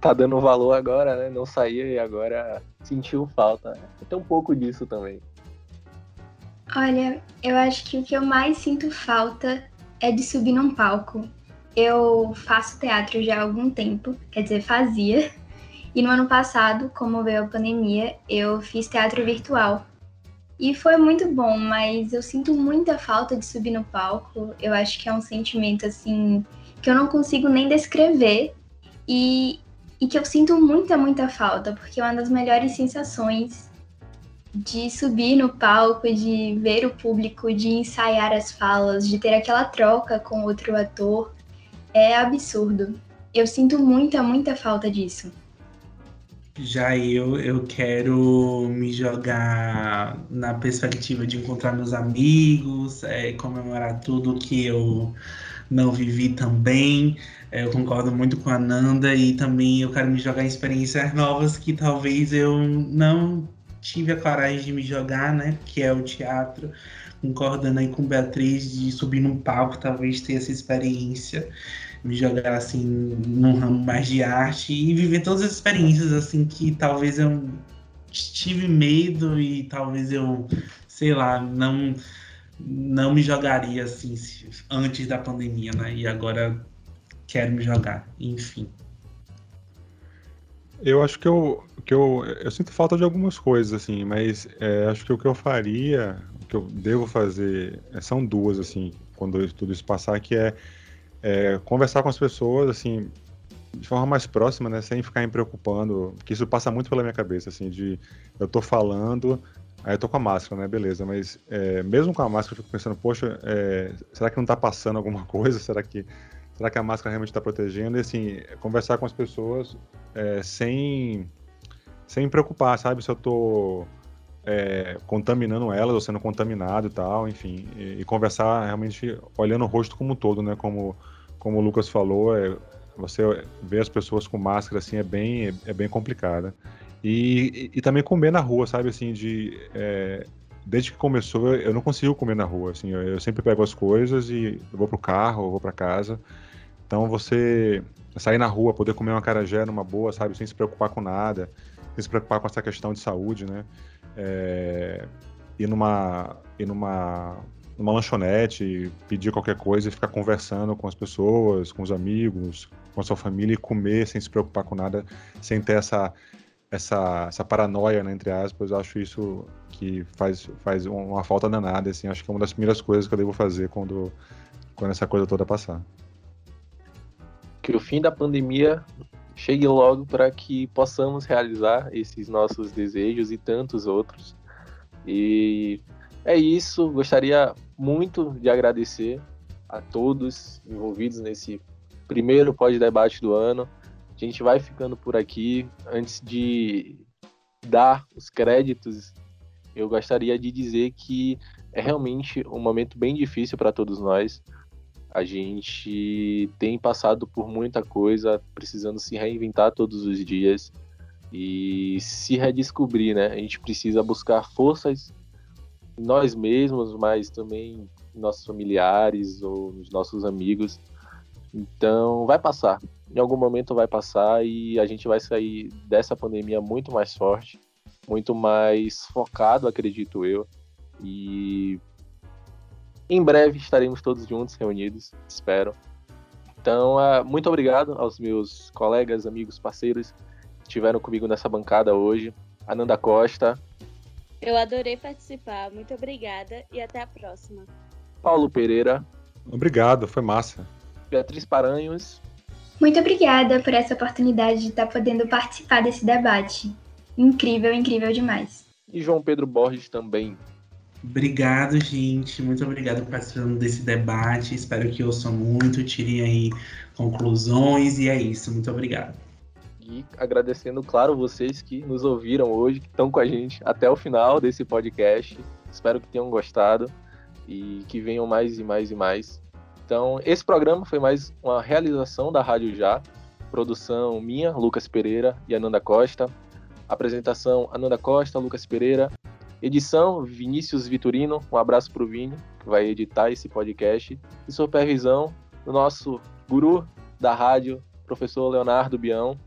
Tá dando valor agora, né? Não saía e agora sentiu falta. Tem um pouco disso também. Olha, eu acho que o que eu mais sinto falta é de subir num palco. Eu faço teatro já há algum tempo, quer dizer, fazia. E no ano passado, como veio a pandemia, eu fiz teatro virtual. E foi muito bom, mas eu sinto muita falta de subir no palco. Eu acho que é um sentimento assim que eu não consigo nem descrever e, e que eu sinto muita, muita falta, porque é uma das melhores sensações de subir no palco, de ver o público, de ensaiar as falas, de ter aquela troca com outro ator, é absurdo. Eu sinto muita, muita falta disso. Já eu, eu quero me jogar na perspectiva de encontrar meus amigos, é, comemorar tudo que eu não vivi também. É, eu concordo muito com a Nanda e também eu quero me jogar em experiências novas que talvez eu não tive a coragem de me jogar, né? Que é o teatro. Concordando aí com Beatriz de subir num palco, talvez ter essa experiência me jogar assim num ramo mais de arte e viver todas as experiências assim que talvez eu tive medo e talvez eu, sei lá, não não me jogaria assim antes da pandemia, né? E agora quero me jogar, enfim. Eu acho que eu, que eu, eu sinto falta de algumas coisas, assim, mas é, acho que o que eu faria, o que eu devo fazer, é, são duas, assim, quando tudo isso passar, que é é, conversar com as pessoas, assim, de forma mais próxima, né, sem ficar me preocupando, porque isso passa muito pela minha cabeça, assim, de eu tô falando, aí eu tô com a máscara, né, beleza, mas é, mesmo com a máscara eu fico pensando, poxa, é, será que não tá passando alguma coisa? Será que, será que a máscara realmente está protegendo? E, assim, conversar com as pessoas é, sem, sem me preocupar, sabe, se eu tô é, contaminando elas ou sendo contaminado e tal, enfim, e, e, conversar realmente olhando o rosto como um todo, né, como como o Lucas falou, é, você ver as pessoas com máscara assim é bem, é, bem complicada. E, e, e, também comer na rua, sabe, assim, de... É, desde que começou, eu não consigo comer na rua, assim, eu, eu sempre pego as coisas e vou pro carro, vou para casa. Então você sair na rua, poder comer uma carajé numa boa, sabe, sem se preocupar com nada, sem se preocupar com essa questão de saúde, né? É, ir numa, ir numa numa lanchonete, pedir qualquer coisa e ficar conversando com as pessoas, com os amigos, com a sua família e comer sem se preocupar com nada, sem ter essa essa, essa paranoia, né, entre aspas, eu acho isso que faz, faz uma falta danada, assim, acho que é uma das primeiras coisas que eu devo fazer quando, quando essa coisa toda passar. Que o fim da pandemia chegue logo para que possamos realizar esses nossos desejos e tantos outros. E é isso, gostaria muito de agradecer a todos envolvidos nesse primeiro pós-debate do ano. A gente vai ficando por aqui. Antes de dar os créditos, eu gostaria de dizer que é realmente um momento bem difícil para todos nós. A gente tem passado por muita coisa, precisando se reinventar todos os dias e se redescobrir, né? A gente precisa buscar forças nós mesmos, mas também nossos familiares ou nos nossos amigos. Então, vai passar. Em algum momento vai passar e a gente vai sair dessa pandemia muito mais forte, muito mais focado, acredito eu. E em breve estaremos todos juntos, reunidos, espero. Então, uh, muito obrigado aos meus colegas, amigos, parceiros que estiveram comigo nessa bancada hoje. Ananda Costa. Eu adorei participar, muito obrigada e até a próxima. Paulo Pereira. Obrigado, foi massa. Beatriz Paranhos. Muito obrigada por essa oportunidade de estar podendo participar desse debate. Incrível, incrível demais. E João Pedro Borges também. Obrigado, gente. Muito obrigado por participando desse debate. Espero que ouçam muito, tirem aí conclusões. E é isso. Muito obrigado. E agradecendo, claro, vocês que nos ouviram hoje, que estão com a gente até o final desse podcast. Espero que tenham gostado e que venham mais e mais e mais. Então, esse programa foi mais uma realização da Rádio Já, produção minha, Lucas Pereira e Ananda Costa, apresentação Ananda Costa, Lucas Pereira, edição Vinícius Vitorino, um abraço para o Vini, que vai editar esse podcast, e supervisão do nosso guru da rádio, professor Leonardo Bião.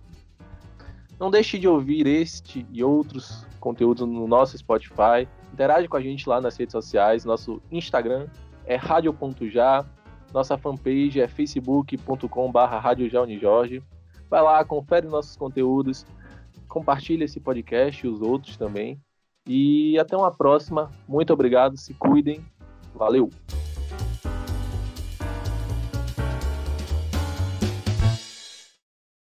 Não deixe de ouvir este e outros conteúdos no nosso Spotify, interage com a gente lá nas redes sociais, nosso Instagram é radio.já, nossa fanpage é facebook.com.br radiojaunijorge. Vai lá, confere nossos conteúdos, compartilha esse podcast e os outros também. E até uma próxima. Muito obrigado, se cuidem. Valeu!